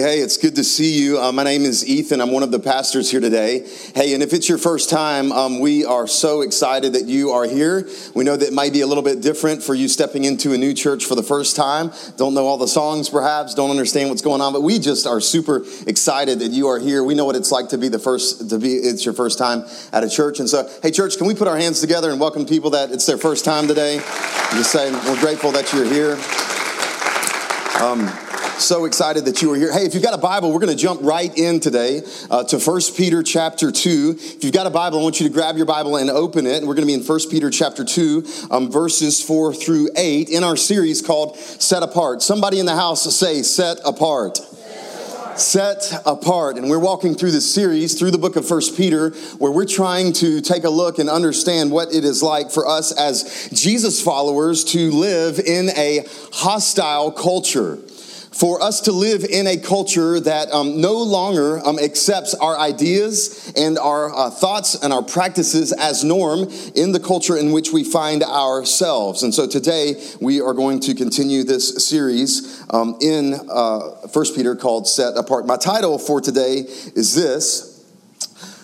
Hey, it's good to see you. Uh, my name is Ethan. I'm one of the pastors here today. Hey, and if it's your first time, um, we are so excited that you are here. We know that it might be a little bit different for you stepping into a new church for the first time. Don't know all the songs, perhaps, don't understand what's going on, but we just are super excited that you are here. We know what it's like to be the first, to be, it's your first time at a church. And so, hey, church, can we put our hands together and welcome people that it's their first time today? just saying, we're grateful that you're here. Um, so excited that you are here. Hey, if you've got a Bible, we're going to jump right in today uh, to 1 Peter chapter 2. If you've got a Bible, I want you to grab your Bible and open it. We're going to be in 1 Peter chapter 2, um, verses 4 through 8 in our series called Set Apart. Somebody in the house say, Set Apart set apart and we're walking through this series through the book of first peter where we're trying to take a look and understand what it is like for us as jesus followers to live in a hostile culture for us to live in a culture that um, no longer um, accepts our ideas and our uh, thoughts and our practices as norm in the culture in which we find ourselves. And so today we are going to continue this series um, in uh, 1 Peter called Set Apart. My title for today is this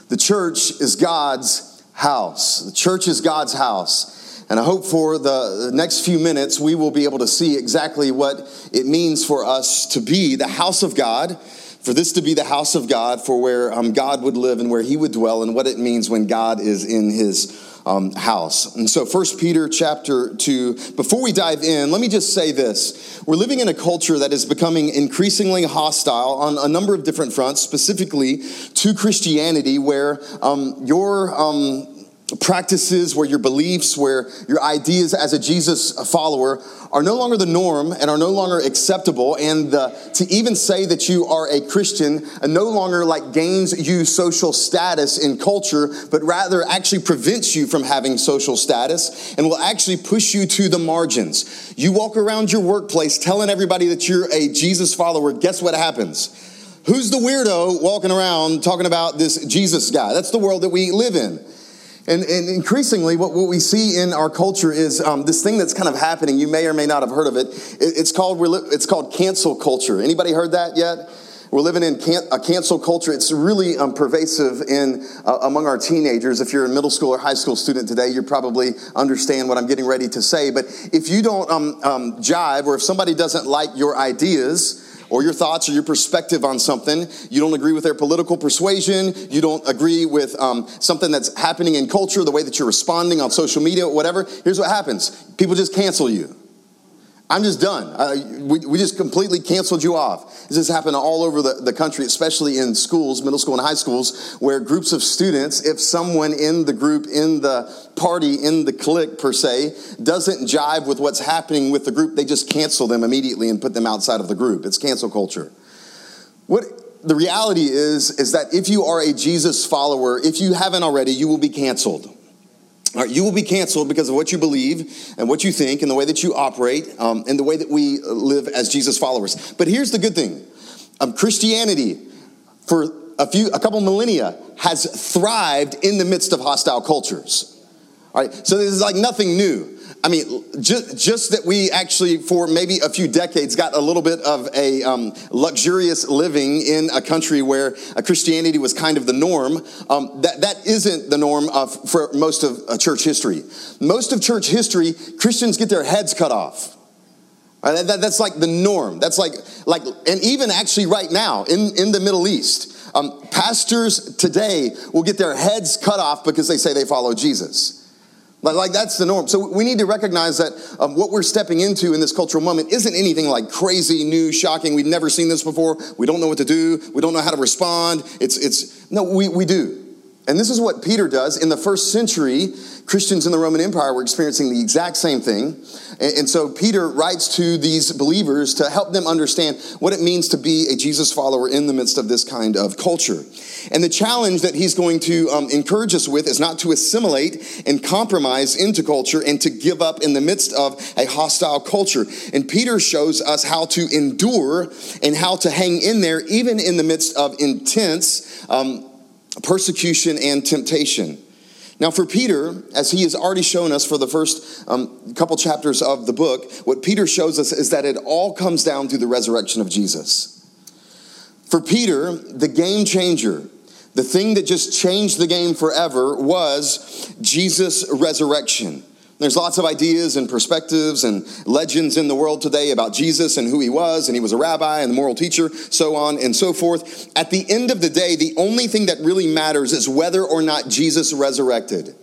The Church is God's House. The church is God's house. And I hope for the next few minutes we will be able to see exactly what it means for us to be the house of God, for this to be the house of God, for where um, God would live and where he would dwell, and what it means when God is in his um, house. And so, First Peter chapter 2, before we dive in, let me just say this. We're living in a culture that is becoming increasingly hostile on a number of different fronts, specifically to Christianity, where um, your um, practices, where your beliefs, where your ideas as a Jesus follower are no longer the norm and are no longer acceptable, and the, to even say that you are a Christian no longer like gains you social status in culture, but rather actually prevents you from having social status and will actually push you to the margins. You walk around your workplace telling everybody that you're a Jesus follower, guess what happens? Who's the weirdo walking around talking about this Jesus guy? That's the world that we live in. And, and, increasingly, what, what we see in our culture is um, this thing that's kind of happening. You may or may not have heard of it. it it's called it's called cancel culture. Anybody heard that yet? We're living in can, a cancel culture. It's really um, pervasive in uh, among our teenagers. If you're a middle school or high school student today, you probably understand what I'm getting ready to say. But if you don't um, um jive, or if somebody doesn't like your ideas, or your thoughts or your perspective on something. You don't agree with their political persuasion. You don't agree with um, something that's happening in culture, the way that you're responding on social media, whatever. Here's what happens people just cancel you. I'm just done. We, we just completely canceled you off. This has happened all over the, the country, especially in schools, middle school and high schools, where groups of students, if someone in the group, in the party, in the clique per se, doesn't jive with what's happening with the group, they just cancel them immediately and put them outside of the group. It's cancel culture. What the reality is, is that if you are a Jesus follower, if you haven't already, you will be canceled. You will be canceled because of what you believe and what you think and the way that you operate um, and the way that we live as Jesus followers. But here's the good thing um, Christianity, for a few, a couple millennia, has thrived in the midst of hostile cultures. All right, so this is like nothing new. I mean, just, just that we actually, for maybe a few decades, got a little bit of a um, luxurious living in a country where uh, Christianity was kind of the norm. Um, that, that isn't the norm of, for most of uh, church history. Most of church history, Christians get their heads cut off. Uh, that, that's like the norm. That's like, like, and even actually right now in, in the Middle East, um, pastors today will get their heads cut off because they say they follow Jesus. Like, like that's the norm. So we need to recognize that um, what we're stepping into in this cultural moment isn't anything like crazy, new, shocking. We've never seen this before. We don't know what to do. We don't know how to respond. It's, it's, no, we, we do. And this is what Peter does. In the first century, Christians in the Roman Empire were experiencing the exact same thing. And, so Peter writes to these believers to help them understand what it means to be a Jesus follower in the midst of this kind of culture. And the challenge that he's going to um, encourage us with is not to assimilate and compromise into culture and to give up in the midst of a hostile culture. And Peter shows us how to endure and how to hang in there, even in the midst of intense um, persecution and temptation. Now, for Peter, as he has already shown us for the first um, couple chapters of the book, what Peter shows us is that it all comes down to the resurrection of Jesus. For Peter, the game changer, the thing that just changed the game forever was Jesus' resurrection. There's lots of ideas and perspectives and legends in the world today about Jesus and who he was, and he was a rabbi and the moral teacher, so on and so forth. At the end of the day, the only thing that really matters is whether or not Jesus resurrected.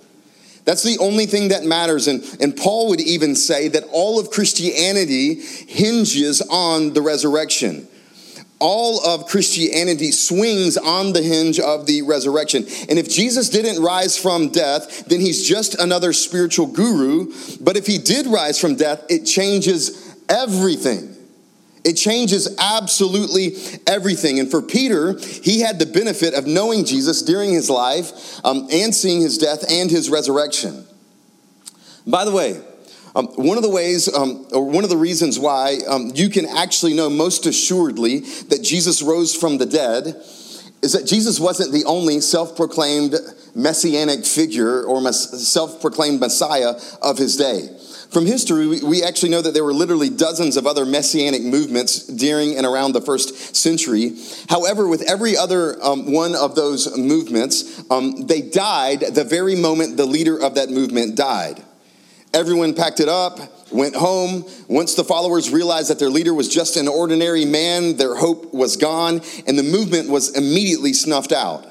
That's the only thing that matters. And, and Paul would even say that all of Christianity hinges on the resurrection all of Christianity swings on the hinge of the resurrection. And if Jesus didn't rise from death, then he's just another spiritual guru. But if he did rise from death, it changes everything. It changes absolutely everything. And for Peter, he had the benefit of knowing Jesus during his life um, and seeing his death and his resurrection. By the way, um, one of the ways, um, or one of the reasons why um, you can actually know most assuredly that Jesus rose from the dead is that Jesus wasn't the only self proclaimed messianic figure or self proclaimed Messiah of his day. From history, we actually know that there were literally dozens of other messianic movements during and around the first century. However, with every other um, one of those movements, um, they died the very moment the leader of that movement died. Everyone packed it up, went home. Once the followers realized that their leader was just an ordinary man, their hope was gone, and the movement was immediately snuffed out.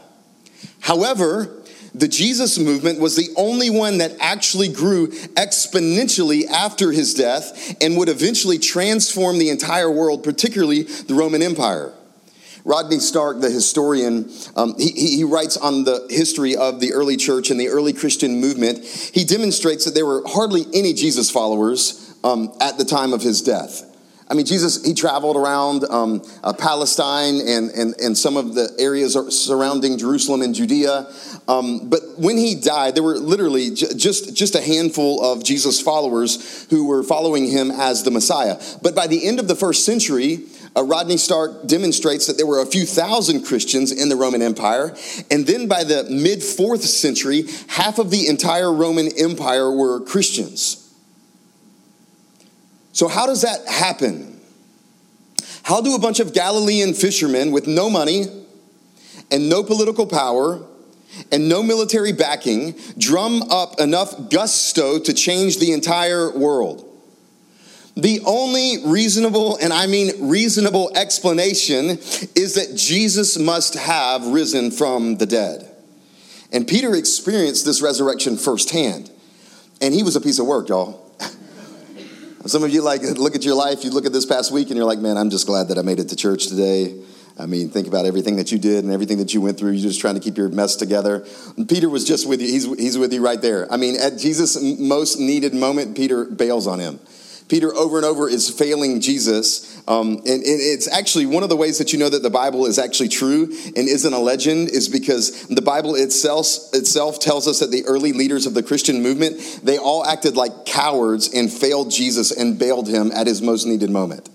However, the Jesus movement was the only one that actually grew exponentially after his death and would eventually transform the entire world, particularly the Roman Empire. Rodney Stark, the historian, um, he, he writes on the history of the early church and the early Christian movement. He demonstrates that there were hardly any Jesus followers um, at the time of his death. I mean, Jesus, he traveled around um, uh, Palestine and, and, and some of the areas surrounding Jerusalem and Judea. Um, but when he died, there were literally j- just, just a handful of Jesus' followers who were following him as the Messiah. But by the end of the first century, uh, Rodney Stark demonstrates that there were a few thousand Christians in the Roman Empire. And then by the mid fourth century, half of the entire Roman Empire were Christians. So, how does that happen? How do a bunch of Galilean fishermen with no money and no political power and no military backing drum up enough gusto to change the entire world? The only reasonable, and I mean reasonable explanation, is that Jesus must have risen from the dead. And Peter experienced this resurrection firsthand. And he was a piece of work, y'all. Some of you like look at your life, you look at this past week, and you're like, man, I'm just glad that I made it to church today. I mean, think about everything that you did and everything that you went through. You're just trying to keep your mess together. And Peter was just with you. He's, he's with you right there. I mean, at Jesus' most needed moment, Peter bails on him. Peter over and over is failing Jesus. Um, and, and, it's actually one of the ways that you know that the Bible is actually true and isn't a legend is because the Bible itself, itself tells us that the early leaders of the Christian movement, they all acted like cowards and failed Jesus and bailed him at his most needed moment.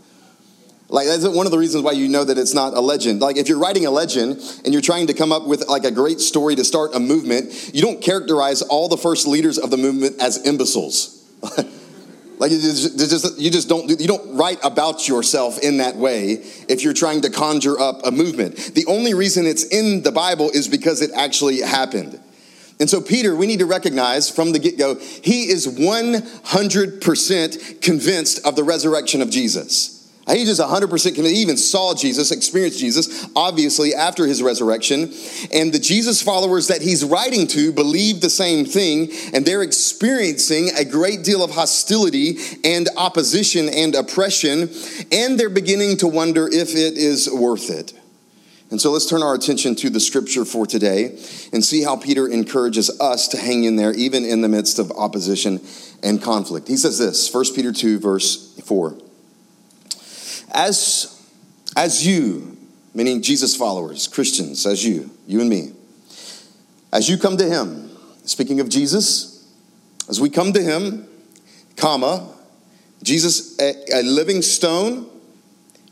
Like that's one of the reasons why you know that it's not a legend. Like if you're writing a legend and you're trying to come up with like a great story to start a movement, you don't characterize all the first leaders of the movement as imbeciles. Like just, you just don't you don't write about yourself in that way if you're trying to conjure up a movement. The only reason it's in the Bible is because it actually happened. And so Peter, we need to recognize from the get-go, he is 100% convinced of the resurrection of Jesus. He just 100% convinced. He even saw Jesus, experienced Jesus, obviously, after his resurrection. And the Jesus followers that he's writing to believe the same thing, and they're experiencing a great deal of hostility and opposition and oppression, and they're beginning to wonder if it is worth it. And so let's turn our attention to the scripture for today and see how Peter encourages us to hang in there, even in the midst of opposition and conflict. He says this, 1 Peter 2, verse 4. As, as you, meaning Jesus followers, Christians, as you, you and me, as you come to him, speaking of Jesus, as we come to him, comma, Jesus, a, a living stone,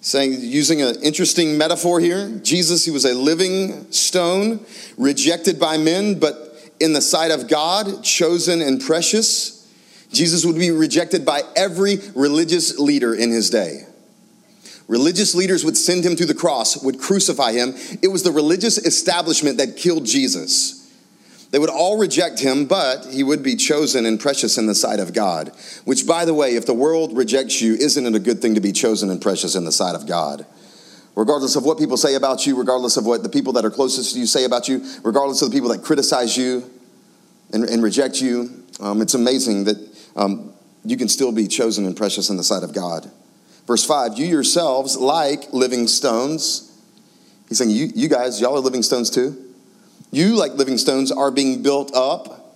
saying, using an interesting metaphor here, Jesus, he was a living stone, rejected by men, but in the sight of God, chosen and precious. Jesus would be rejected by every religious leader in his day. Religious leaders would send him to the cross, would crucify him. It was the religious establishment that killed Jesus. They would all reject him, but he would be chosen and precious in the sight of God. Which, by the way, if the world rejects you, isn't it a good thing to be chosen and precious in the sight of God? Regardless of what people say about you, regardless of what the people that are closest to you say about you, regardless of the people that criticize you and, and reject you, um, it's amazing that um, you can still be chosen and precious in the sight of God. Verse 5 You yourselves, like living stones, he's saying, You, you guys, y'all are living stones too. You, like living stones, are being built up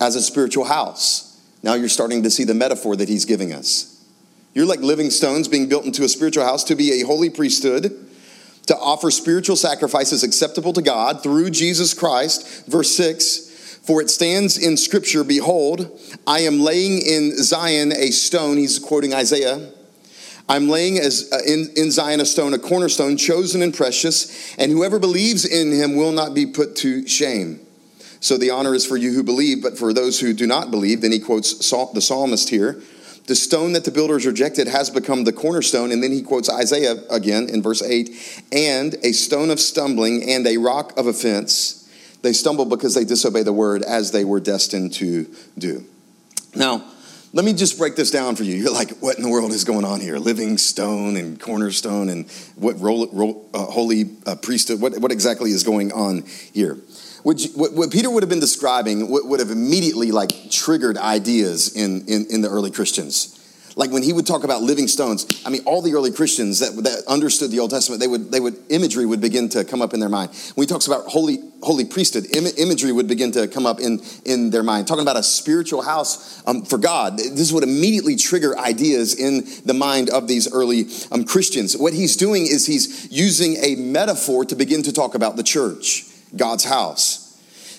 as a spiritual house. Now you're starting to see the metaphor that he's giving us. You're like living stones being built into a spiritual house to be a holy priesthood, to offer spiritual sacrifices acceptable to God through Jesus Christ. Verse 6 For it stands in Scripture, Behold, I am laying in Zion a stone. He's quoting Isaiah I'm laying as uh, in, in Zion a stone, a cornerstone, chosen and precious, and whoever believes in him will not be put to shame. So the honor is for you who believe, but for those who do not believe, then he quotes the psalmist here. The stone that the builders rejected has become the cornerstone. And then he quotes Isaiah again in verse 8 and a stone of stumbling and a rock of offense. They stumble because they disobey the word as they were destined to do. Now, let me just break this down for you. You're like, what in the world is going on here? Living stone and cornerstone and what role, role, uh, holy uh, priesthood? What, what exactly is going on here? What, what, what, Peter would have been describing would, would have immediately like triggered ideas in, in, in the early Christians. Like when he would talk about living stones, I mean, all the early Christians that, that understood the Old Testament, they would, they would, imagery would begin to come up in their mind. When he talks about holy, holy priesthood, Im- imagery would begin to come up in, in their mind. Talking about a spiritual house um, for God, this would immediately trigger ideas in the mind of these early um, Christians. What he's doing is he's using a metaphor to begin to talk about the church, God's house.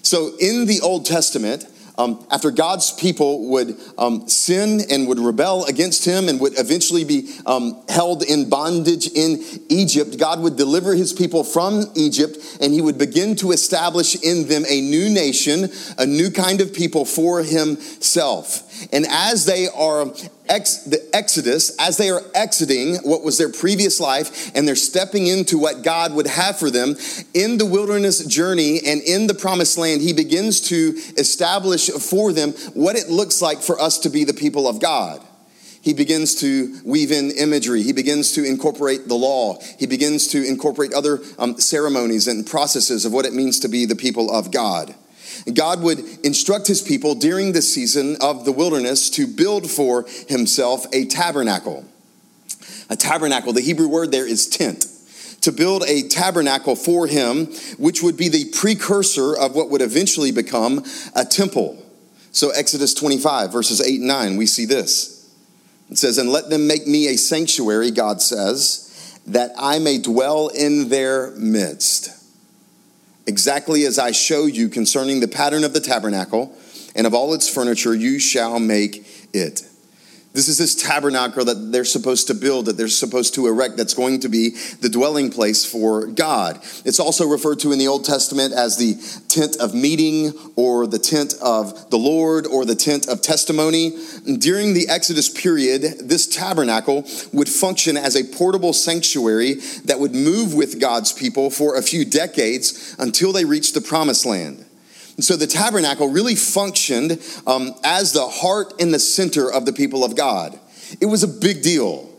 So in the Old Testament, um, after God's people would um, sin and would rebel against him and would eventually be um, held in bondage in Egypt, God would deliver his people from Egypt and he would begin to establish in them a new nation, a new kind of people for himself. And as they are ex, the Exodus, as they are exiting what was their previous life and they're stepping into what God would have for them in the wilderness journey and in the promised land, He begins to establish for them what it looks like for us to be the people of God. He begins to weave in imagery. He begins to incorporate the law. He begins to incorporate other um, ceremonies and processes of what it means to be the people of God. God would instruct his people during the season of the wilderness to build for himself a tabernacle. A tabernacle, the Hebrew word there is tent. To build a tabernacle for him, which would be the precursor of what would eventually become a temple. So, Exodus 25, verses 8 and 9, we see this. It says, And let them make me a sanctuary, God says, that I may dwell in their midst exactly as I show you concerning the pattern of the tabernacle and of all its furniture, you shall make it. This is this tabernacle that they're supposed to build, that they're supposed to erect, that's going to be the dwelling place for God. It's also referred to in the Old Testament as the tent of meeting, or the tent of the Lord, or the tent of testimony. During the Exodus period, this tabernacle would function as a portable sanctuary that would move with God's people for a few decades until they reached the promised land. And so the tabernacle really functioned um, as the heart and the center of the people of God. It was a big deal.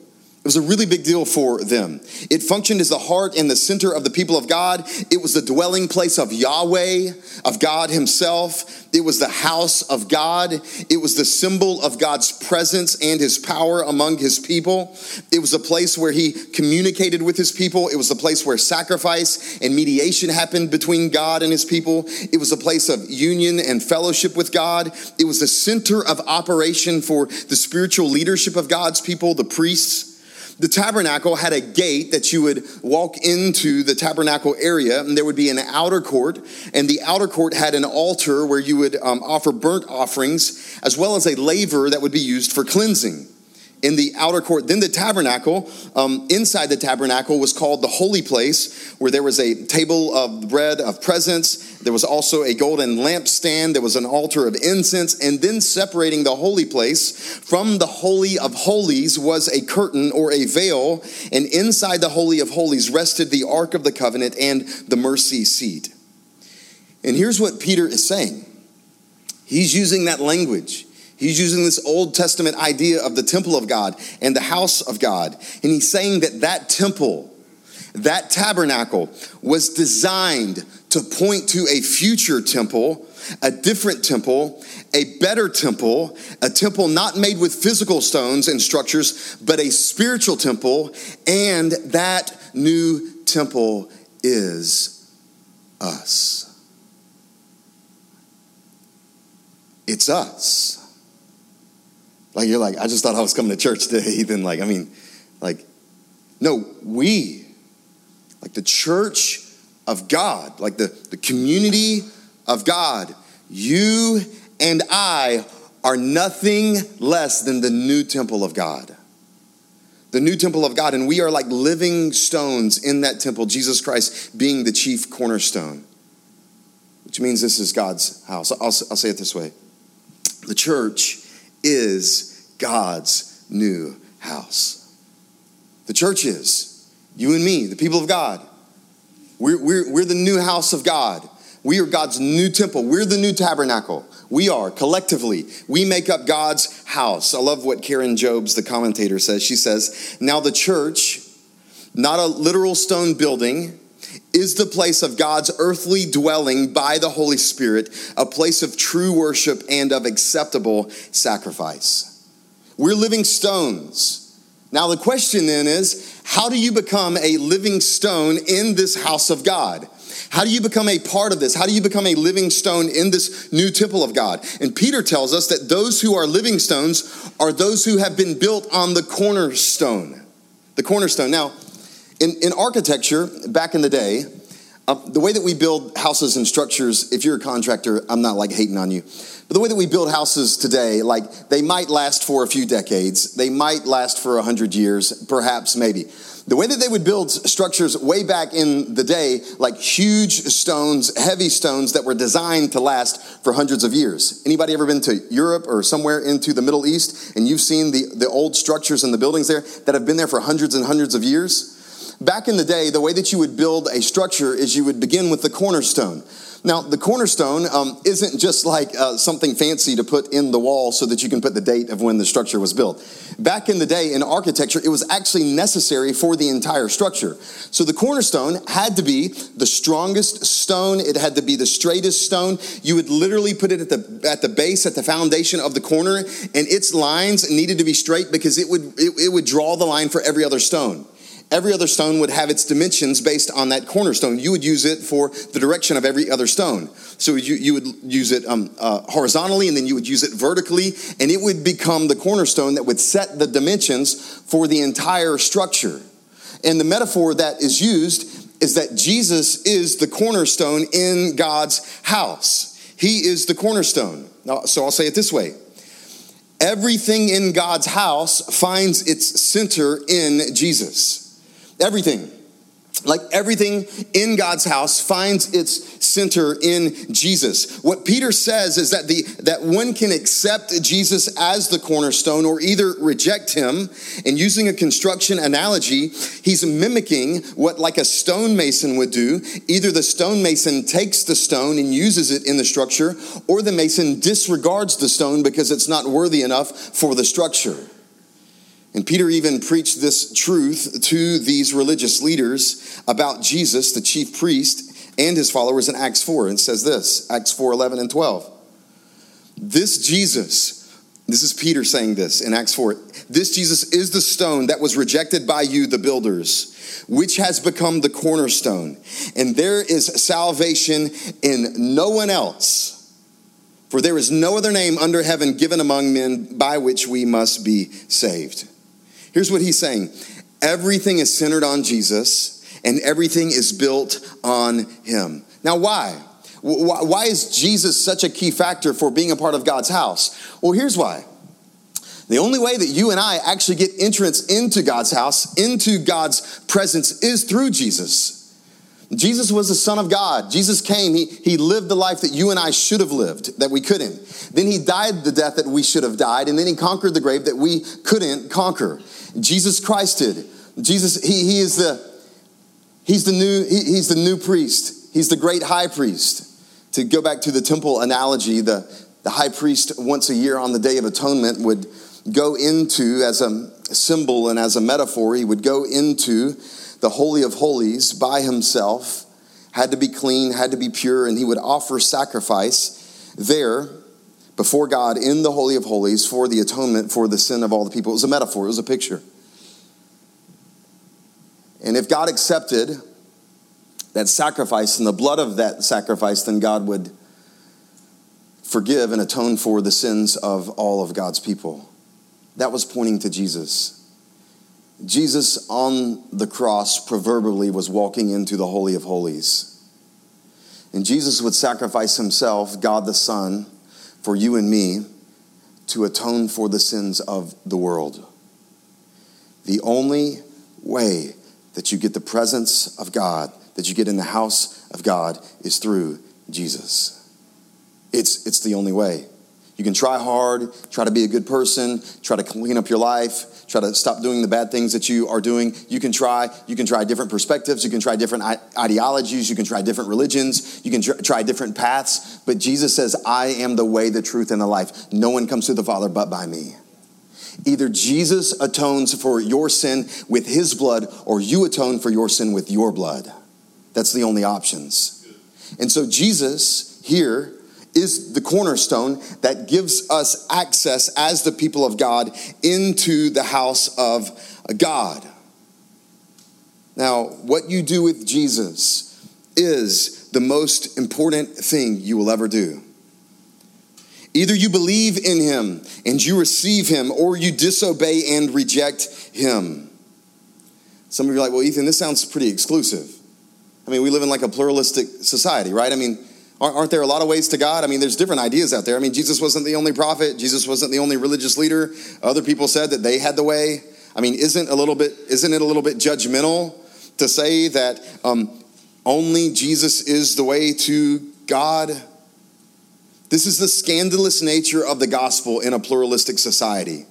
It was a really big deal for them. It functioned as the heart and the center of the people of God. It was the dwelling place of Yahweh, of God Himself. It was the house of God. It was the symbol of God's presence and His power among His people. It was a place where He communicated with His people. It was the place where sacrifice and mediation happened between God and His people. It was a place of union and fellowship with God. It was the center of operation for the spiritual leadership of God's people, the priests. The tabernacle had a gate that you would walk into the tabernacle area, and there would be an outer court, and the outer court had an altar where you would um, offer burnt offerings, as well as a laver that would be used for cleansing. In the outer court. Then the tabernacle, um, inside the tabernacle, was called the holy place, where there was a table of bread of presence. There was also a golden lampstand. There was an altar of incense. And then separating the holy place from the holy of holies was a curtain or a veil. And inside the holy of holies rested the ark of the covenant and the mercy seat. And here's what Peter is saying. He's using that language. He's using this Old Testament idea of the temple of God and the house of God. And he's saying that that temple, that tabernacle, was designed to point to a future temple, a different temple, a better temple, a temple not made with physical stones and structures, but a spiritual temple. And that new temple is us. It's us. Like you're like, I just thought I was coming to church today. Then like, I mean, like, no, we, like the church of God, like the, the community of God, you and I are nothing less than the new temple of God. The new temple of God, and we are like living stones in that temple, Jesus Christ being the chief cornerstone, which means this is God's house. I'll, I'll say it this way the church is God's new house. The church is. You and me, the people of God. We're, we're, we're the new house of God. We are God's new temple. We're the new tabernacle. We are collectively. We make up God's house. I love what Karen Jobes, the commentator, says. She says, Now the church, not a literal stone building, is the place of God's earthly dwelling by the Holy Spirit, a place of true worship and of acceptable sacrifice. We're living stones. Now, the question then is how do you become a living stone in this house of God? How do you become a part of this? How do you become a living stone in this new temple of God? And Peter tells us that those who are living stones are those who have been built on the cornerstone. The cornerstone. Now, in, in architecture, back in the day, uh, the way that we build houses and structures, if you're a contractor, I'm not like hating on you, but the way that we build houses today, like they might last for a few decades, they might last for a hundred years, perhaps, maybe. The way that they would build structures way back in the day, like huge stones, heavy stones that were designed to last for hundreds of years. Anybody ever been to Europe or somewhere into the Middle East and you've seen the, the old structures and the buildings there that have been there for hundreds and hundreds of years? Back in the day, the way that you would build a structure is you would begin with the cornerstone. Now, the cornerstone um, isn't just like uh, something fancy to put in the wall so that you can put the date of when the structure was built. Back in the day in architecture, it was actually necessary for the entire structure. So the cornerstone had to be the strongest stone. It had to be the straightest stone. You would literally put it at the at the base, at the foundation of the corner, and its lines needed to be straight because it would it, it would draw the line for every other stone. Every other stone would have its dimensions based on that cornerstone. You would use it for the direction of every other stone. So you, you would use it um, uh, horizontally and then you would use it vertically, and it would become the cornerstone that would set the dimensions for the entire structure. And the metaphor that is used is that Jesus is the cornerstone in God's house. He is the cornerstone. So I'll say it this way everything in God's house finds its center in Jesus. Everything. Like everything in God's house finds its center in Jesus. What Peter says is that the that one can accept Jesus as the cornerstone or either reject him. And using a construction analogy, he's mimicking what like a stonemason would do. Either the stonemason takes the stone and uses it in the structure, or the mason disregards the stone because it's not worthy enough for the structure. And Peter even preached this truth to these religious leaders about Jesus, the chief priest, and his followers in Acts 4. And says this Acts 4 11 and 12. This Jesus, this is Peter saying this in Acts 4. This Jesus is the stone that was rejected by you, the builders, which has become the cornerstone. And there is salvation in no one else. For there is no other name under heaven given among men by which we must be saved. Here's what he's saying everything is centered on Jesus, and everything is built on him. Now, why? Why is Jesus such a key factor for being a part of God's house? Well, here's why. The only way that you and I actually get entrance into God's house, into God's presence, is through Jesus. Jesus was the Son of God. Jesus came, he, he lived the life that you and I should have lived, that we couldn't. Then he died the death that we should have died, and then he conquered the grave that we couldn't conquer. Jesus Christ did. Jesus, he, he is the he's the new he, he's the new priest. He's the great high priest. To go back to the temple analogy, the, the high priest once a year on the Day of Atonement would go into, as a symbol and as a metaphor, he would go into the Holy of Holies by himself, had to be clean, had to be pure, and he would offer sacrifice there before God in the Holy of Holies for the atonement for the sin of all the people. It was a metaphor, it was a picture. And if God accepted that sacrifice and the blood of that sacrifice, then God would forgive and atone for the sins of all of God's people. That was pointing to Jesus. Jesus on the cross proverbially was walking into the Holy of Holies. And Jesus would sacrifice himself, God the Son, for you and me to atone for the sins of the world. The only way that you get the presence of God, that you get in the house of God, is through Jesus. It's, it's the only way. You can try hard, try to be a good person, try to clean up your life, try to stop doing the bad things that you are doing. You can try. You can try different perspectives. You can try different ideologies. You can try different religions. You can try different paths. But Jesus says, I am the way, the truth, and the life. No one comes to the Father but by me. Either Jesus atones for your sin with his blood, or you atone for your sin with your blood. That's the only options. And so Jesus here is the cornerstone that gives us access as the people of God into the house of God. Now, what you do with Jesus is the most important thing you will ever do. Either you believe in him and you receive him, or you disobey and reject him. Some of you are like, well, Ethan, this sounds pretty exclusive. I mean, we live in like a pluralistic society, right? I mean, Aren't there a lot of ways to God? I mean, there's different ideas out there. I mean, Jesus wasn't the only prophet. Jesus wasn't the only religious leader. Other people said that they had the way. I mean, isn't a little bit isn't it a little bit judgmental to say that um, only Jesus is the way to God? This is the scandalous nature of the gospel in a pluralistic society.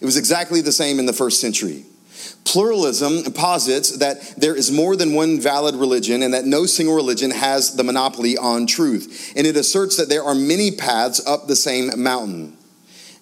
It was exactly the same in the first century. Pluralism posits that there is more than one valid religion and that no single religion has the monopoly on truth. And it asserts that there are many paths up the same mountain.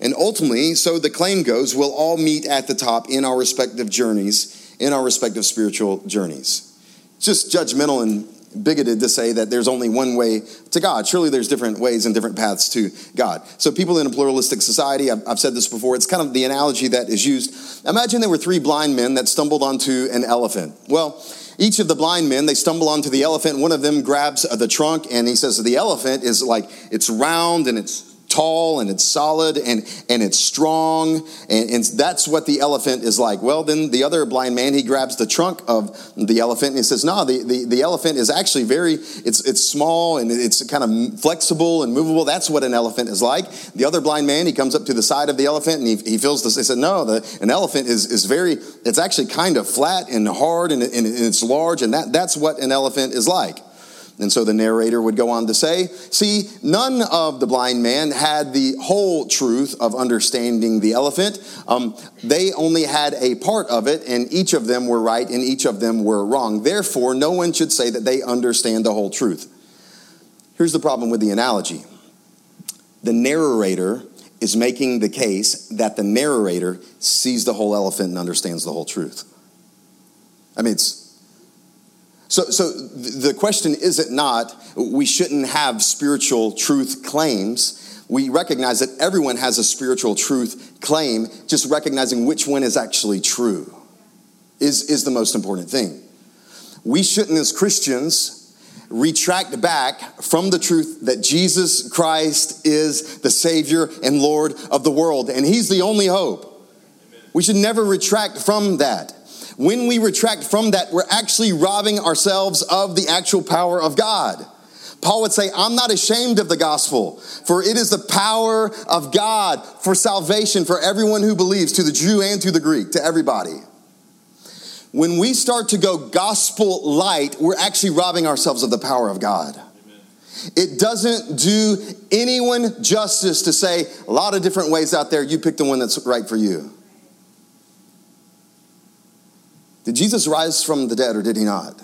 And ultimately, so the claim goes, we'll all meet at the top in our respective journeys, in our respective spiritual journeys. Just judgmental and bigoted to say that there's only one way to God. Surely there's different ways and different paths to God. So, people in a pluralistic society, I've, I've, said this before, it's kind of the analogy that is used. Imagine there were three blind men that stumbled onto an elephant. Well, each of the blind men, they stumble onto the elephant. One of them grabs the trunk and he says, The elephant is like, it's round and it's tall and it's solid and, and it's strong. And, and, that's what the elephant is like. Well, then the other blind man, he grabs the trunk of the elephant and he says, no, the, the, the elephant is actually very, it's, it's small and it's kind of flexible and movable. That's what an elephant is like. The other blind man, he comes up to the side of the elephant and he, he feels this. They said, no, the, an elephant is, is very, it's actually kind of flat and hard and, and it's large. And that, that's what an elephant is like. And so the narrator would go on to say, See, none of the blind man had the whole truth of understanding the elephant. Um, they only had a part of it, and each of them were right and each of them were wrong. Therefore, no one should say that they understand the whole truth. Here's the problem with the analogy the narrator is making the case that the narrator sees the whole elephant and understands the whole truth. I mean, it's so, so the question is it not, we shouldn't have spiritual truth claims. We recognize that everyone has a spiritual truth claim, just recognizing which one is actually true is, is the most important thing. We shouldn't, as Christians, retract back from the truth that Jesus Christ is the Savior and Lord of the world, and He's the only hope. We should never retract from that. When we retract from that, we're actually robbing ourselves of the actual power of God. Paul would say, I'm not ashamed of the gospel, for it is the power of God for salvation for everyone who believes, to the Jew and to the Greek, to everybody. When we start to go gospel light, we're actually robbing ourselves of the power of God. Amen. It doesn't do anyone justice to say a lot of different ways out there, you pick the one that's right for you. Did Jesus rise from the dead or did he not?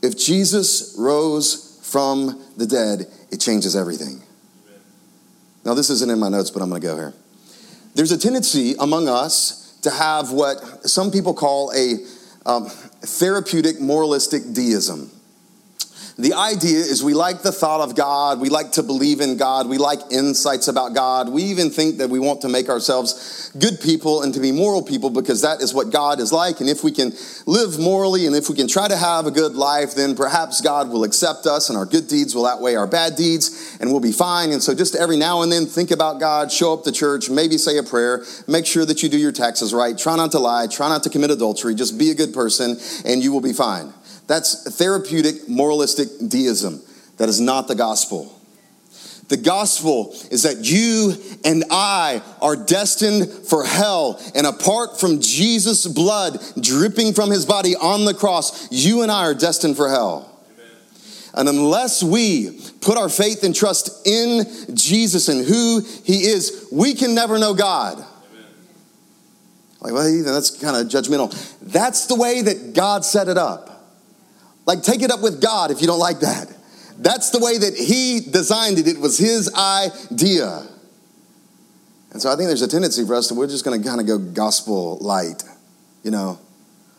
If Jesus rose from the dead, it changes everything. Now, this isn't in my notes, but I'm going to go here. There's a tendency among us to have what some people call a um, therapeutic moralistic deism. The idea is we like the thought of God. We like to believe in God. We like insights about God. We even think that we want to make ourselves good people and to be moral people because that is what God is like. And if we can live morally and if we can try to have a good life, then perhaps God will accept us and our good deeds will outweigh our bad deeds and we'll be fine. And so just every now and then think about God, show up to church, maybe say a prayer, make sure that you do your taxes right, try not to lie, try not to commit adultery, just be a good person and you will be fine. That's therapeutic, moralistic deism. That is not the gospel. The gospel is that you and I are destined for hell. And apart from Jesus' blood dripping from his body on the cross, you and I are destined for hell. And unless we put our faith and trust in Jesus and who he is, we can never know God. Amen. Like, well, that's kind of judgmental. That's the way that God set it up. Like, take it up with God if you don't like that. That's the way that He designed it, it was His idea. And so I think there's a tendency for us to, we're just to kind of go gospel light, you know.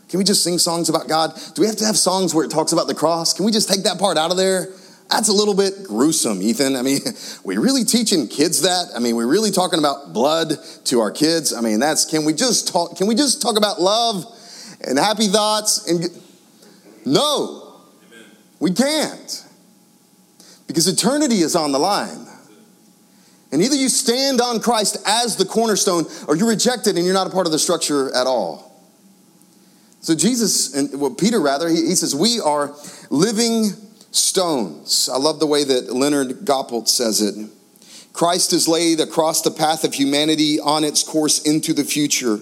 Can we just sing songs about God? Do we have to have songs where it talks about the cross? Can we just take that part out of there? That's a little bit gruesome, Ethan. I mean, we really teaching kids that? I mean, we're really talking about blood to our kids. I mean, that's can we just talk can we just talk about love and happy thoughts and no, Amen. we can't. Because eternity is on the line. And either you stand on Christ as the cornerstone or you reject it and you're not a part of the structure at all. So, Jesus, and well, Peter rather, he, he says, We are living stones. I love the way that Leonard Goppelt says it. Christ is laid across the path of humanity on its course into the future.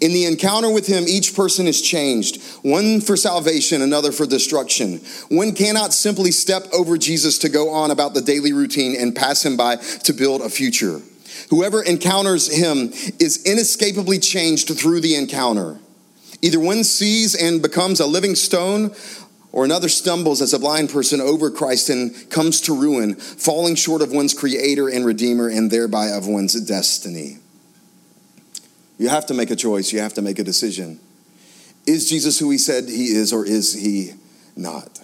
In the encounter with him, each person is changed, one for salvation, another for destruction. One cannot simply step over Jesus to go on about the daily routine and pass him by to build a future. Whoever encounters him is inescapably changed through the encounter. Either one sees and becomes a living stone, or another stumbles as a blind person over Christ and comes to ruin, falling short of one's creator and redeemer and thereby of one's destiny. You have to make a choice, you have to make a decision. Is Jesus who he said he is, or is he not?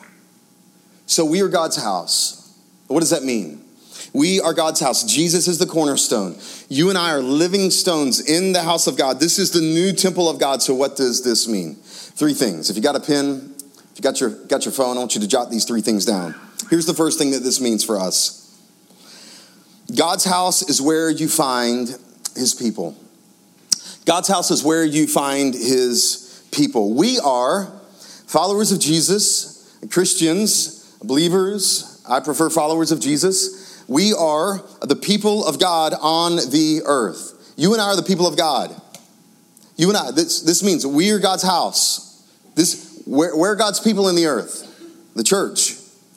So we are God's house. What does that mean? We are God's house. Jesus is the cornerstone. You and I are living stones in the house of God. This is the new temple of God. So, what does this mean? Three things. If you got a pen, if you got your, got your phone, I want you to jot these three things down. Here's the first thing that this means for us God's house is where you find his people. God's house is where you find his people. We are followers of Jesus, Christians, believers. I prefer followers of Jesus. We are the people of God on the earth. You and I are the people of God. You and I, this, this means we are God's house. This, we're, we're God's people in the earth, the church.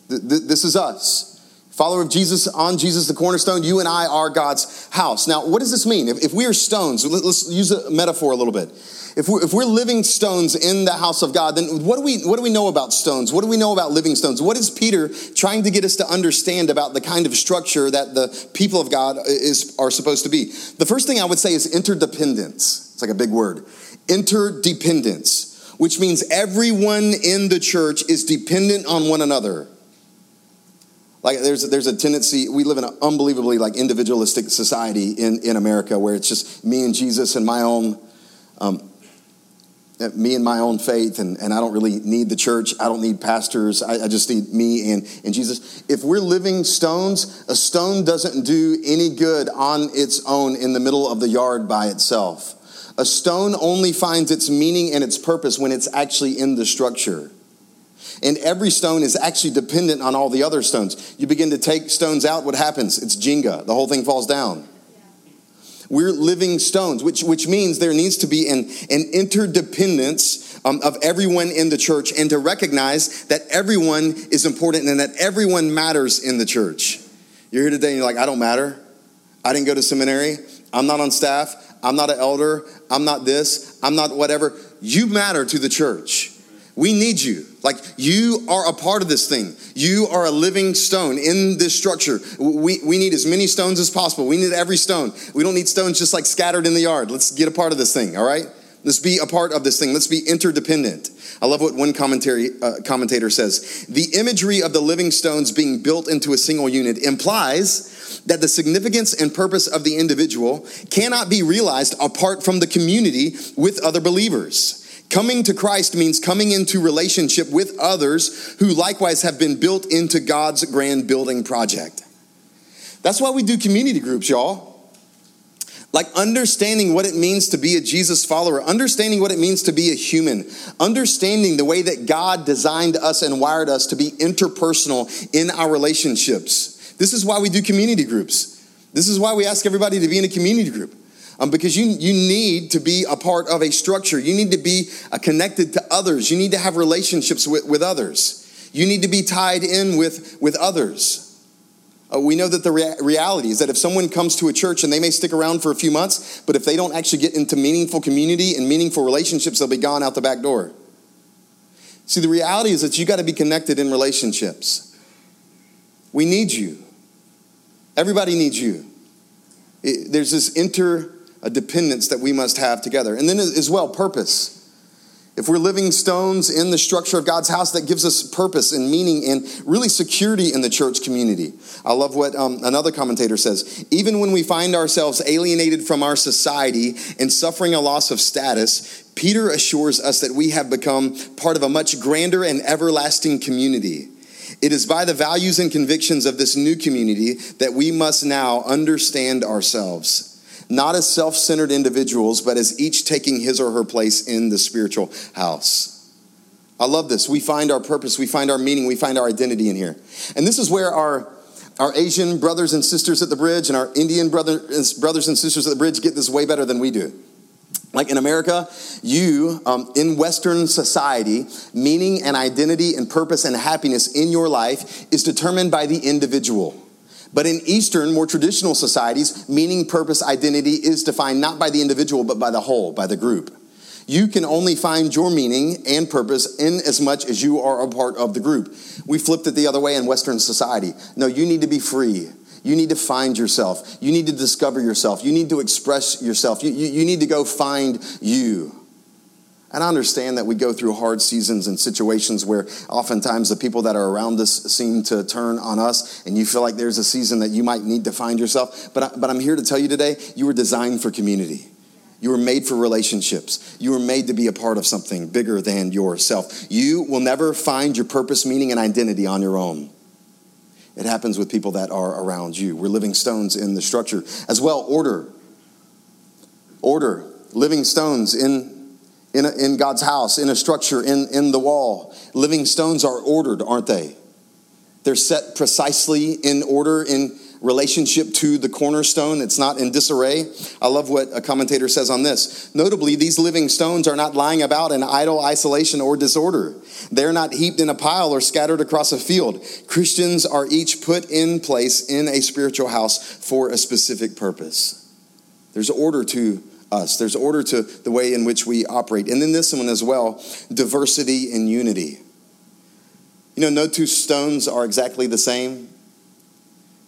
This is us follower of Jesus, on Jesus, the cornerstone, you and I are God's house. Now, what does this mean? If, if we are stones, let's use a metaphor a little bit. If we're, if we're living stones in the house of God, then what do, we, what do we know about stones? What do we know about living stones? What is Peter trying to get us to understand about the kind of structure that the people of God is, are supposed to be? The first thing I would say is interdependence. It's like a big word. Interdependence, which means everyone in the church is dependent on one another. Like there's there's a tendency we live in an unbelievably like individualistic society in in America where it's just me and Jesus and my own um, me and my own faith and, and I don't really need the church. I don't need pastors. I, I just need me and, and Jesus. If we're living stones, a stone doesn't do any good on its own in the middle of the yard by itself. A stone only finds its meaning and its purpose when it's actually in the structure. And every stone is actually dependent on all the other stones. You begin to take stones out, what happens? It's Jenga. The whole thing falls down. We're living stones, which, which means there needs to be an, an interdependence um, of everyone in the church and to recognize that everyone is important and that everyone matters in the church. You're here today and you're like, I don't matter. I didn't go to seminary. I'm not on staff. I'm not an elder. I'm not this. I'm not whatever. You matter to the church. We need you. Like you are a part of this thing. You are a living stone in this structure. We, we need as many stones as possible. We need every stone. We don't need stones just like scattered in the yard. Let's get a part of this thing, all right? Let's be a part of this thing. Let's be interdependent. I love what one commentary uh, commentator says. The imagery of the living stones being built into a single unit implies that the significance and purpose of the individual cannot be realized apart from the community with other believers. Coming to Christ means coming into relationship with others who likewise have been built into God's grand building project. That's why we do community groups, y'all. Like understanding what it means to be a Jesus follower, understanding what it means to be a human, understanding the way that God designed us and wired us to be interpersonal in our relationships. This is why we do community groups. This is why we ask everybody to be in a community group um, because you, you need to be a part of a structure. You need to be uh, connected to others. You need to have relationships with, with others. You need to be tied in with, with others. Uh, we know that the rea- reality is that if someone comes to a church and they may stick around for a few months, but if they don't actually get into meaningful community and meaningful relationships, they'll be gone out the back door. See, the reality is that you got to be connected in relationships. We need you. Everybody needs you. It, there's this inter a dependence that we must have together. And then as well, purpose. If we're living stones in the structure of God's house, that gives us purpose and meaning and really security in the church community. I love what um, another commentator says. Even when we find ourselves alienated from our society and suffering a loss of status, Peter assures us that we have become part of a much grander and everlasting community. It is by the values and convictions of this new community that we must now understand ourselves not as self centered individuals, but as each taking his or her place in the spiritual house. I love this. We find our purpose, we find our meaning, we find our identity in here. And this is where our, our Asian brothers and sisters at the bridge and our Indian brother, brothers and sisters at the bridge get this way better than we do. Like in America, you, um, in Western society, meaning and identity and purpose and happiness in your life is determined by the individual. But in Eastern, more traditional societies, meaning, purpose, identity is defined not by the individual, but by the whole, by the group. You can only find your meaning and purpose in as much as you are a part of the group. We flipped it the other way in Western society. No, you need to be free. You need to find yourself. You need to discover yourself. You need to express yourself. You, you, you need to go find you. And I understand that we go through hard seasons and situations where oftentimes the people that are around us seem to turn on us, and you feel like there's a season that you might need to find yourself. But, I, but I'm here to tell you today you were designed for community. You were made for relationships. You were made to be a part of something bigger than yourself. You will never find your purpose, meaning, and identity on your own. It happens with people that are around you. We're living stones in the structure. As well, order. Order. Living stones in in, a, in God's house, in a structure, in, in the wall. Living stones are ordered, aren't they? They're set precisely in order in relationship to the cornerstone. It's not in disarray. I love what a commentator says on this. Notably, these living stones are not lying about in idle isolation or disorder. They're not heaped in a pile or scattered across a field. Christians are each put in place in a spiritual house for a specific purpose. There's order to us. There's order to the way in which we operate. And then this one as well diversity and unity. You know, no two stones are exactly the same,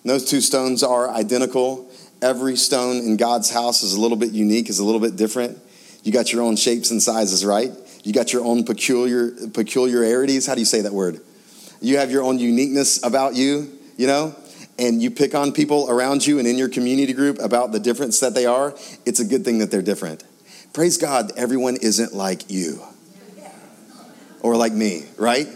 no two stones are identical. Every stone in God's house is a little bit unique, is a little bit different. You got your own shapes and sizes, right? You got your own peculiar peculiarities. How do you say that word? You have your own uniqueness about you, you know? And you pick on people around you and in your community group about the difference that they are, it's a good thing that they're different. Praise God, everyone isn't like you or like me, right?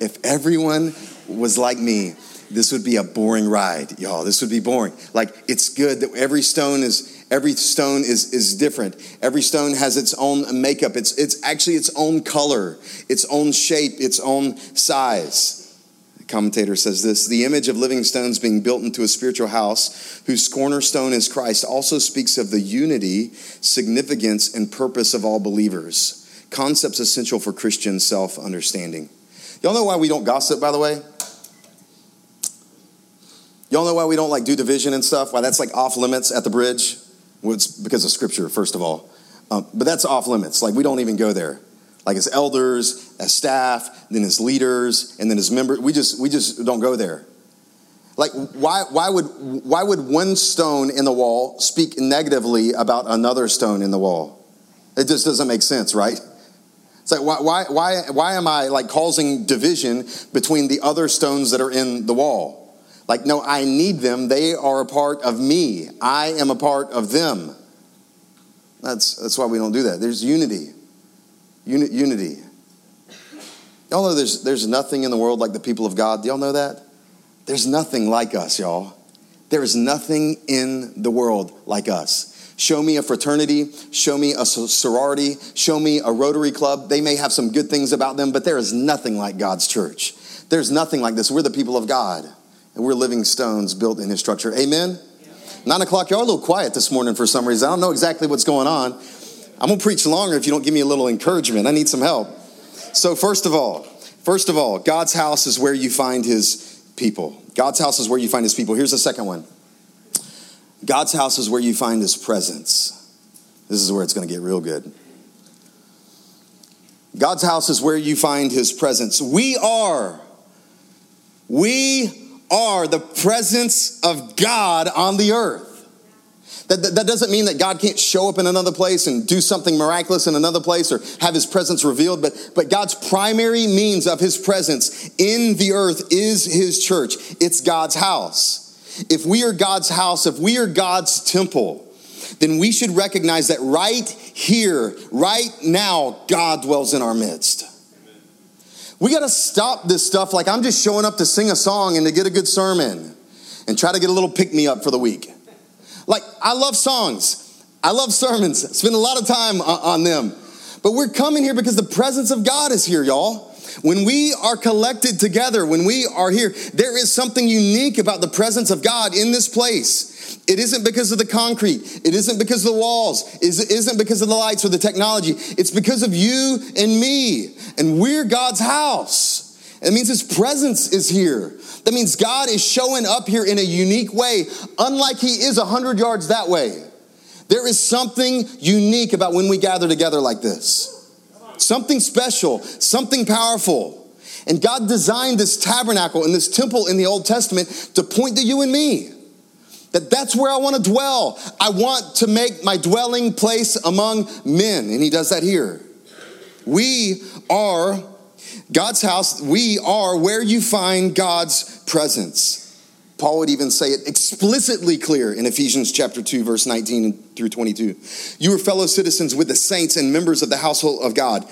If everyone was like me, this would be a boring ride, y'all. This would be boring. Like, it's good that every stone is Every stone is, is different. Every stone has its own makeup. It's, it's actually its own color, its own shape, its own size. Commentator says this The image of living stones being built into a spiritual house, whose cornerstone is Christ, also speaks of the unity, significance, and purpose of all believers. Concepts essential for Christian self understanding. Y'all know why we don't gossip, by the way? Y'all know why we don't like do division and stuff? Why that's like off limits at the bridge? Well, it's because of scripture, first of all. Um, but that's off limits. Like we don't even go there. Like as elders, as staff, then as leaders, and then as members, we just we just don't go there. Like why why would why would one stone in the wall speak negatively about another stone in the wall? It just doesn't make sense, right? It's like why why why why am I like causing division between the other stones that are in the wall? Like, no, I need them. They are a part of me. I am a part of them. That's, that's why we don't do that. There's unity. Uni- unity. Y'all know there's, there's nothing in the world like the people of God. Do y'all know that? There's nothing like us, y'all. There is nothing in the world like us. Show me a fraternity, show me a sorority, show me a Rotary Club. They may have some good things about them, but there is nothing like God's church. There's nothing like this. We're the people of God and we're living stones built in his structure. Amen? Nine o'clock, y'all are a little quiet this morning for some reason. I don't know exactly what's going on. I'm gonna preach longer if you don't give me a little encouragement. I need some help. So, first of all, first of all, God's house is where you find his people. God's house is where you find his people. Here's the second one God's house is where you find his presence. This is where it's gonna get real good. God's house is where you find his presence. We are, we are the presence of God on the earth. That, that, that, doesn't mean that God can't show up in another place and do something miraculous in another place or have his presence revealed, but, but God's primary means of his presence in the earth is his church. It's God's house. If we are God's house, if we are God's temple, then we should recognize that right here, right now, God dwells in our midst. We got to stop this stuff like I'm just showing up to sing a song and to get a good sermon and try to get a little pick me up for the week. Like, I love songs, I love sermons, spend a lot of time on them. But we're coming here because the presence of God is here, y'all. When we are collected together, when we are here, there is something unique about the presence of God in this place. It isn't because of the concrete. It isn't because of the walls. It isn't because of the lights or the technology. It's because of you and me. And we're God's house. It means His presence is here. That means God is showing up here in a unique way, unlike He is 100 yards that way. There is something unique about when we gather together like this. Something special, something powerful. And God designed this tabernacle and this temple in the Old Testament to point to you and me. That that's where I want to dwell. I want to make my dwelling place among men. And he does that here. We are God's house. We are where you find God's presence. Paul would even say it explicitly clear in Ephesians chapter 2 verse 19 through 22. You are fellow citizens with the saints and members of the household of God,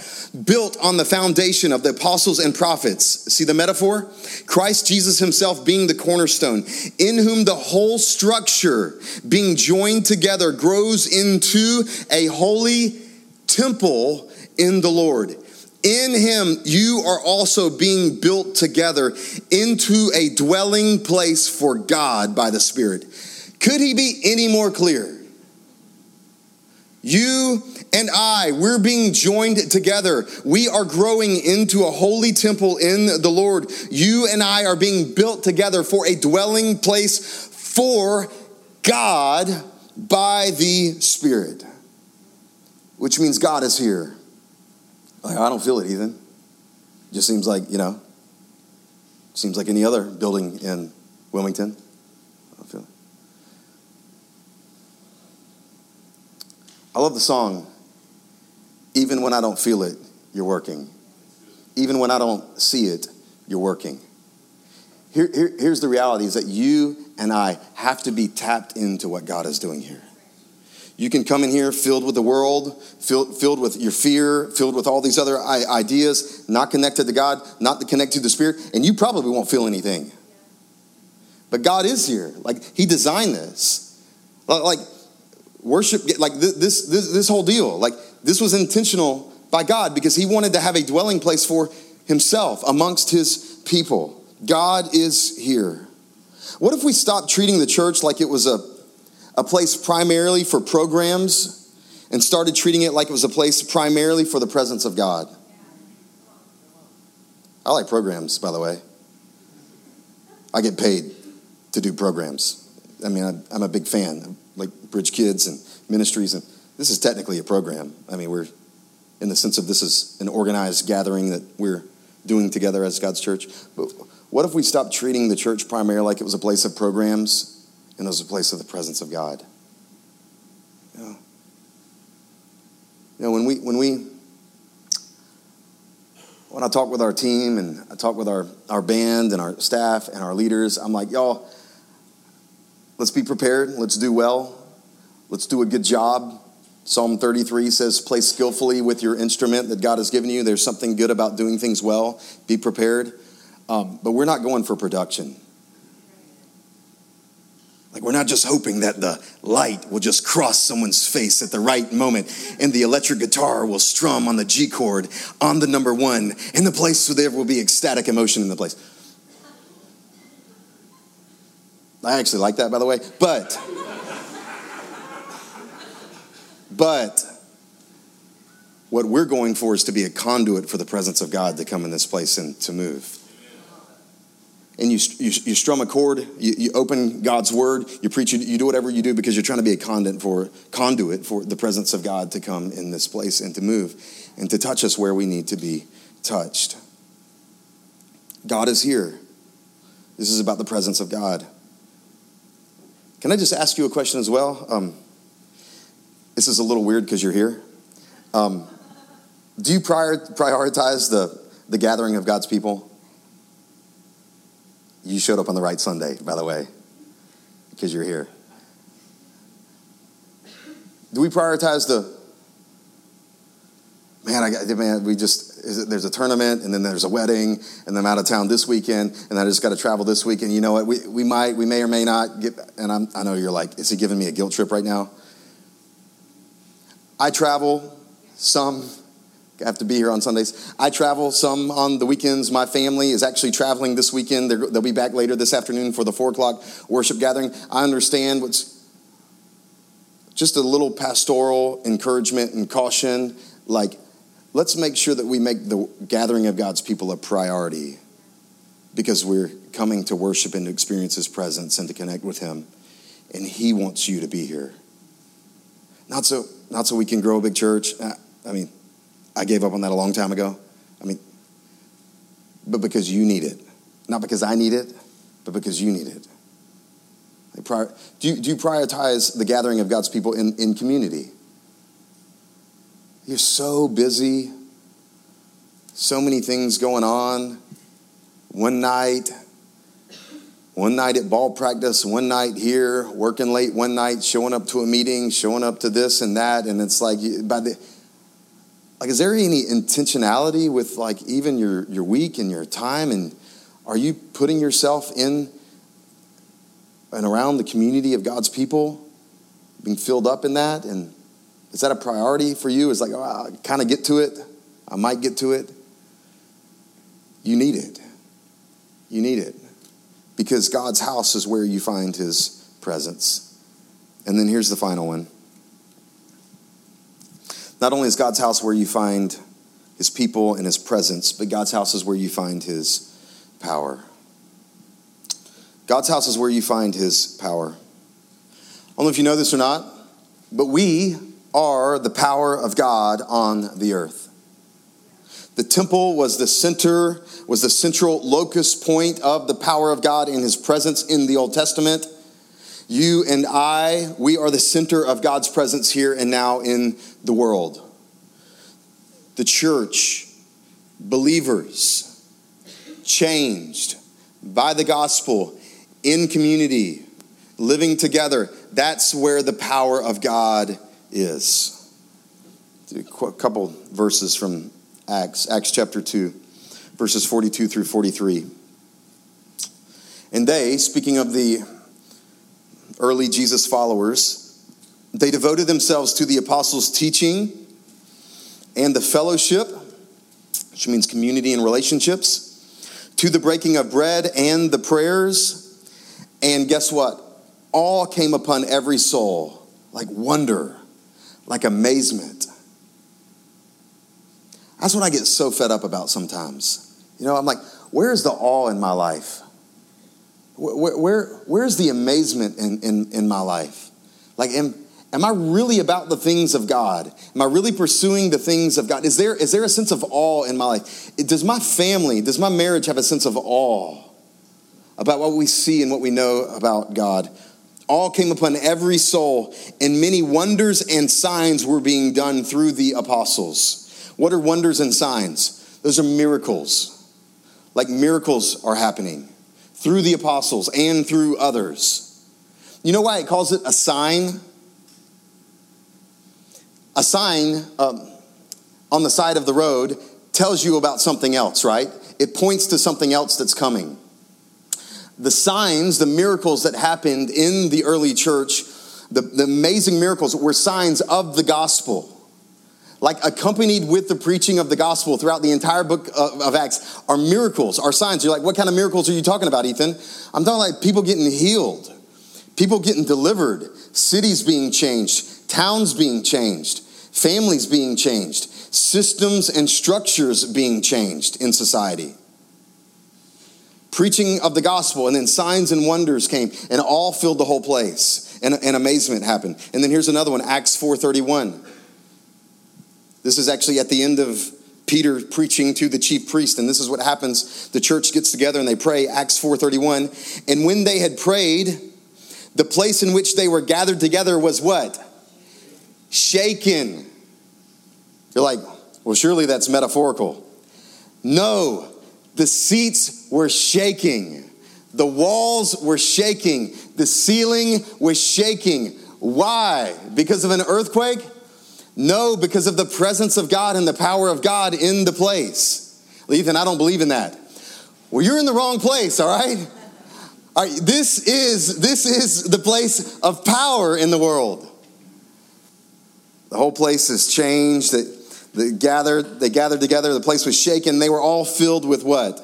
built on the foundation of the apostles and prophets. See the metaphor? Christ Jesus himself being the cornerstone, in whom the whole structure being joined together grows into a holy temple in the Lord. In him, you are also being built together into a dwelling place for God by the Spirit. Could he be any more clear? You and I, we're being joined together. We are growing into a holy temple in the Lord. You and I are being built together for a dwelling place for God by the Spirit, which means God is here. Like, I don't feel it, Ethan. Just seems like, you know, seems like any other building in Wilmington. I don't feel it. I love the song, Even When I Don't Feel It, You're Working. Even when I don't see it, you're working. Here, here, here's the reality is that you and I have to be tapped into what God is doing here. You can come in here filled with the world, filled, filled with your fear, filled with all these other ideas, not connected to God, not connected to the Spirit, and you probably won't feel anything. But God is here. Like, He designed this. Like, worship, like this, this, this whole deal, like this was intentional by God because he wanted to have a dwelling place for himself amongst his people. God is here. What if we stopped treating the church like it was a, a place primarily for programs and started treating it like it was a place primarily for the presence of God? I like programs, by the way. I get paid to do programs. I mean, I'm a big fan, like Bridge Kids and ministries, and this is technically a program. I mean, we're in the sense of this is an organized gathering that we're doing together as God's church. But what if we stopped treating the church primarily like it was a place of programs and was a place of the presence of God? You know, you know when we when we when I talk with our team and I talk with our, our band and our staff and our leaders, I'm like, y'all, let's be prepared. Let's do well. Let's do a good job. Psalm 33 says, play skillfully with your instrument that God has given you. There's something good about doing things well. Be prepared. Um, but we're not going for production. Like, we're not just hoping that the light will just cross someone's face at the right moment and the electric guitar will strum on the G chord on the number one in the place so there will be ecstatic emotion in the place. I actually like that, by the way. But, but, what we're going for is to be a conduit for the presence of God to come in this place and to move. And you, you, you strum a chord, you, you, open God's word, you preach, you, you do whatever you do because you're trying to be a conduit for, conduit for the presence of God to come in this place and to move and to touch us where we need to be touched. God is here. This is about the presence of God. Can I just ask you a question as well? Um, this is a little weird because you're here. Um, do you prior, prioritize the, the gathering of God's people? You showed up on the right Sunday, by the way, because you're here. Do we prioritize the man, I got, man, we just, it, there's a tournament and then there's a wedding and I'm out of town this weekend and I just got to travel this weekend. You know what? We, we might, we may or may not get, and I'm, I know you're like, is he giving me a guilt trip right now? I travel some, I have to be here on Sundays. I travel some on the weekends. My family is actually traveling this weekend. they will be back later this afternoon for the four o'clock worship gathering. I understand what's just a little pastoral encouragement and caution. Like, let's make sure that we make the gathering of God's people a priority because we're coming to worship and to experience His presence and to connect with Him. And He wants you to be here. Not so, not so we can grow a big church. I mean, I gave up on that a long time ago. I mean, but because you need it. Not because I need it, but because you need it. Do you, do you prioritize the gathering of God's people in, in community? You're so busy, so many things going on. One night, one night at ball practice, one night here, working late one night, showing up to a meeting, showing up to this and that, and it's like by the like is there any intentionality with like even your your week and your time and are you putting yourself in and around the community of God's people, being filled up in that and is that a priority for you? Is like, oh, I kind of get to it. I might get to it. You need it. You need it. Because God's house is where you find his presence. And then here's the final one. Not only is God's house where you find his people and his presence, but God's house is where you find his power. God's house is where you find his power. I don't know if you know this or not, but we are the power of God on the earth. The temple was the center, was the central locus point of the power of God in his presence in the Old Testament. You and I, we are the center of God's presence here and now in the world. The church, believers, changed by the gospel in community, living together. That's where the power of God is. A couple verses from Acts, Acts chapter 2, verses 42 through 43. And they, speaking of the early Jesus followers, They devoted themselves to the apostles' teaching and the fellowship, which means community and relationships, to the breaking of bread and the prayers. And guess what? All came upon every soul like wonder, like amazement. That's what I get so fed up about sometimes. You know, I'm like, where's the awe in my life? Where, where, where's the amazement in, in, in my life? Like, am, am I really about the things of God? Am I really pursuing the things of God? Is there, is there a sense of awe in my life? Does my family, does my marriage have a sense of awe about what we see and what we know about God? All came upon every soul, and many wonders and signs were being done through the apostles. What are wonders and signs? Those are miracles. Like miracles are happening through the apostles and through others. You know why it calls it a sign? A sign um, on the side of the road tells you about something else, right? It points to something else that's coming. The signs, the miracles that happened in the early church, the, the amazing miracles were signs of the gospel like accompanied with the preaching of the gospel throughout the entire book of, of, Acts are miracles, are signs. You're like, what kind of miracles are you talking about, Ethan? I'm talking like people getting healed, people getting delivered, cities being changed, towns being changed, families being changed, systems and structures being changed in society. Preaching of the gospel, and then signs and wonders came, and all filled the whole place, and, and amazement happened. And then here's another one, Acts 4:31. This is actually at the end of Peter preaching to the chief priest and this is what happens. The church gets together and they pray Acts 4:31 and when they had prayed the place in which they were gathered together was what? Shaken. You're like well surely that's metaphorical. No the seats were shaking. The walls were shaking. The ceiling was shaking. Why? Because of an earthquake no, because of the presence of God and the power of God in the place. Ethan, I don't believe in that. Well, you're in the wrong place, all right? All right, this is this is the place of power in the world. The whole place has changed. They, they gathered, they gathered together, the place was shaken. They were all filled with what?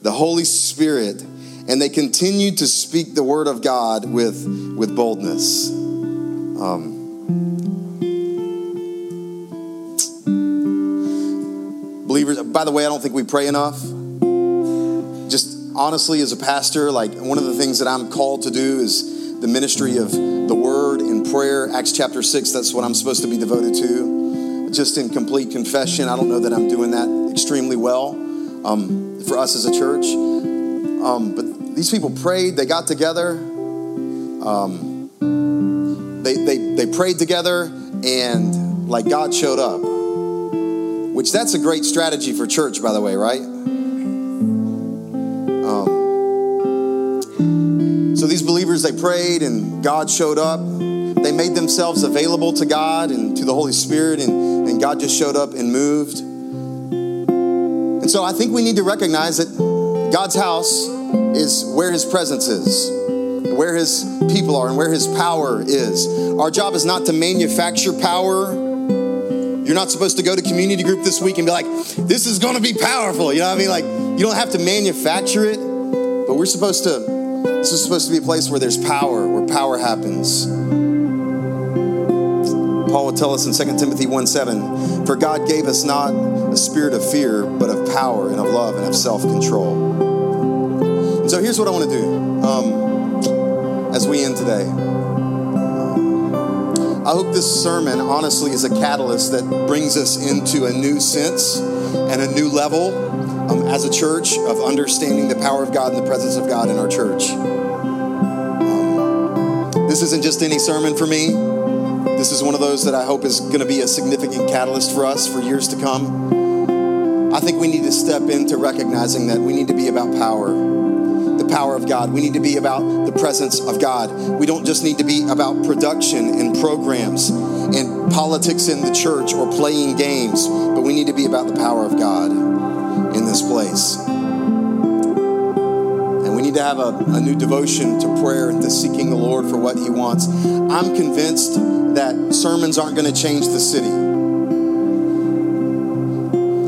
The Holy Spirit. And they continued to speak the word of God with, with boldness. Um, By the way, I don't think we pray enough. Just honestly, as a pastor, like one of the things that I'm called to do is the ministry of the word and prayer. Acts chapter 6, that's what I'm supposed to be devoted to. Just in complete confession, I don't know that I'm doing that extremely well um, for us as a church. Um, but these people prayed, they got together, um, they, they, they prayed together, and like God showed up which that's a great strategy for church, by the way, right? Um, so these believers, they prayed and God showed up. They made themselves available to God and to the Holy Spirit, and, and God just showed up and moved. And so I think we need to recognize that God's house is where His presence is, where His people are, and where His power is. Our job is not to manufacture power you're not supposed to go to community group this week and be like, this is going to be powerful. You know what I mean? Like, you don't have to manufacture it, but we're supposed to, this is supposed to be a place where there's power, where power happens. Paul would tell us in 2 Timothy 1 7, for God gave us not a spirit of fear, but of power and of love and of self control. And so here's what I want to do um, as we end today. I hope this sermon, honestly, is a catalyst that brings us into a new sense and a new level um, as a church of understanding the power of God and the presence of God in our church. Um, this isn't just any sermon for me. This is one of those that I hope is going to be a significant catalyst for us for years to come. I think we need to step into recognizing that we need to be about power power of God. We need to be about the presence of God. We don't just need to be about production and programs and politics in the church or playing games, but we need to be about the power of God in this place. And we need to have a, a new devotion to prayer and to seeking the Lord for what He wants. I'm convinced that sermons aren't going to change the city.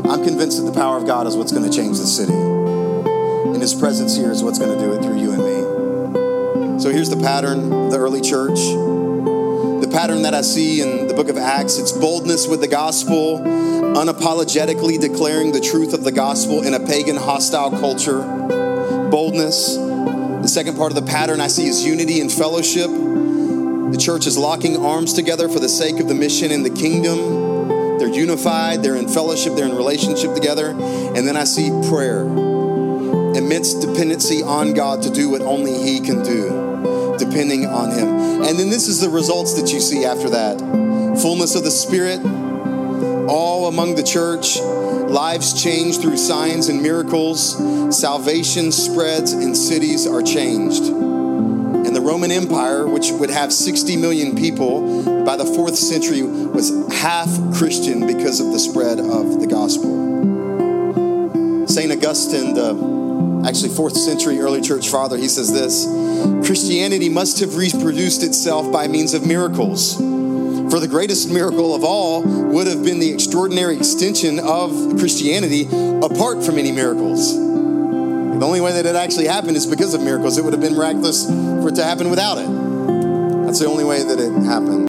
I'm convinced that the power of God is what's going to change the city. And His presence here is what's going to do it through you and me. So here's the pattern the early church. The pattern that I see in the book of Acts it's boldness with the gospel, unapologetically declaring the truth of the gospel in a pagan, hostile culture. Boldness. The second part of the pattern I see is unity and fellowship. The church is locking arms together for the sake of the mission in the kingdom. They're unified, they're in fellowship, they're in relationship together. And then I see prayer, immense dependency on God to do what only He can do, depending on Him. And then this is the results that you see after that fullness of the Spirit, all among the church, lives changed through signs and miracles, salvation spreads, and cities are changed. And the Roman Empire, which would have 60 million people by the fourth century, was half Christian because of the spread of the gospel. St. Augustine, the actually fourth century early church father, he says this Christianity must have reproduced itself by means of miracles. For the greatest miracle of all would have been the extraordinary extension of Christianity apart from any miracles. The only way that it actually happened is because of miracles. It would have been miraculous for it to happen without it. That's the only way that it happened.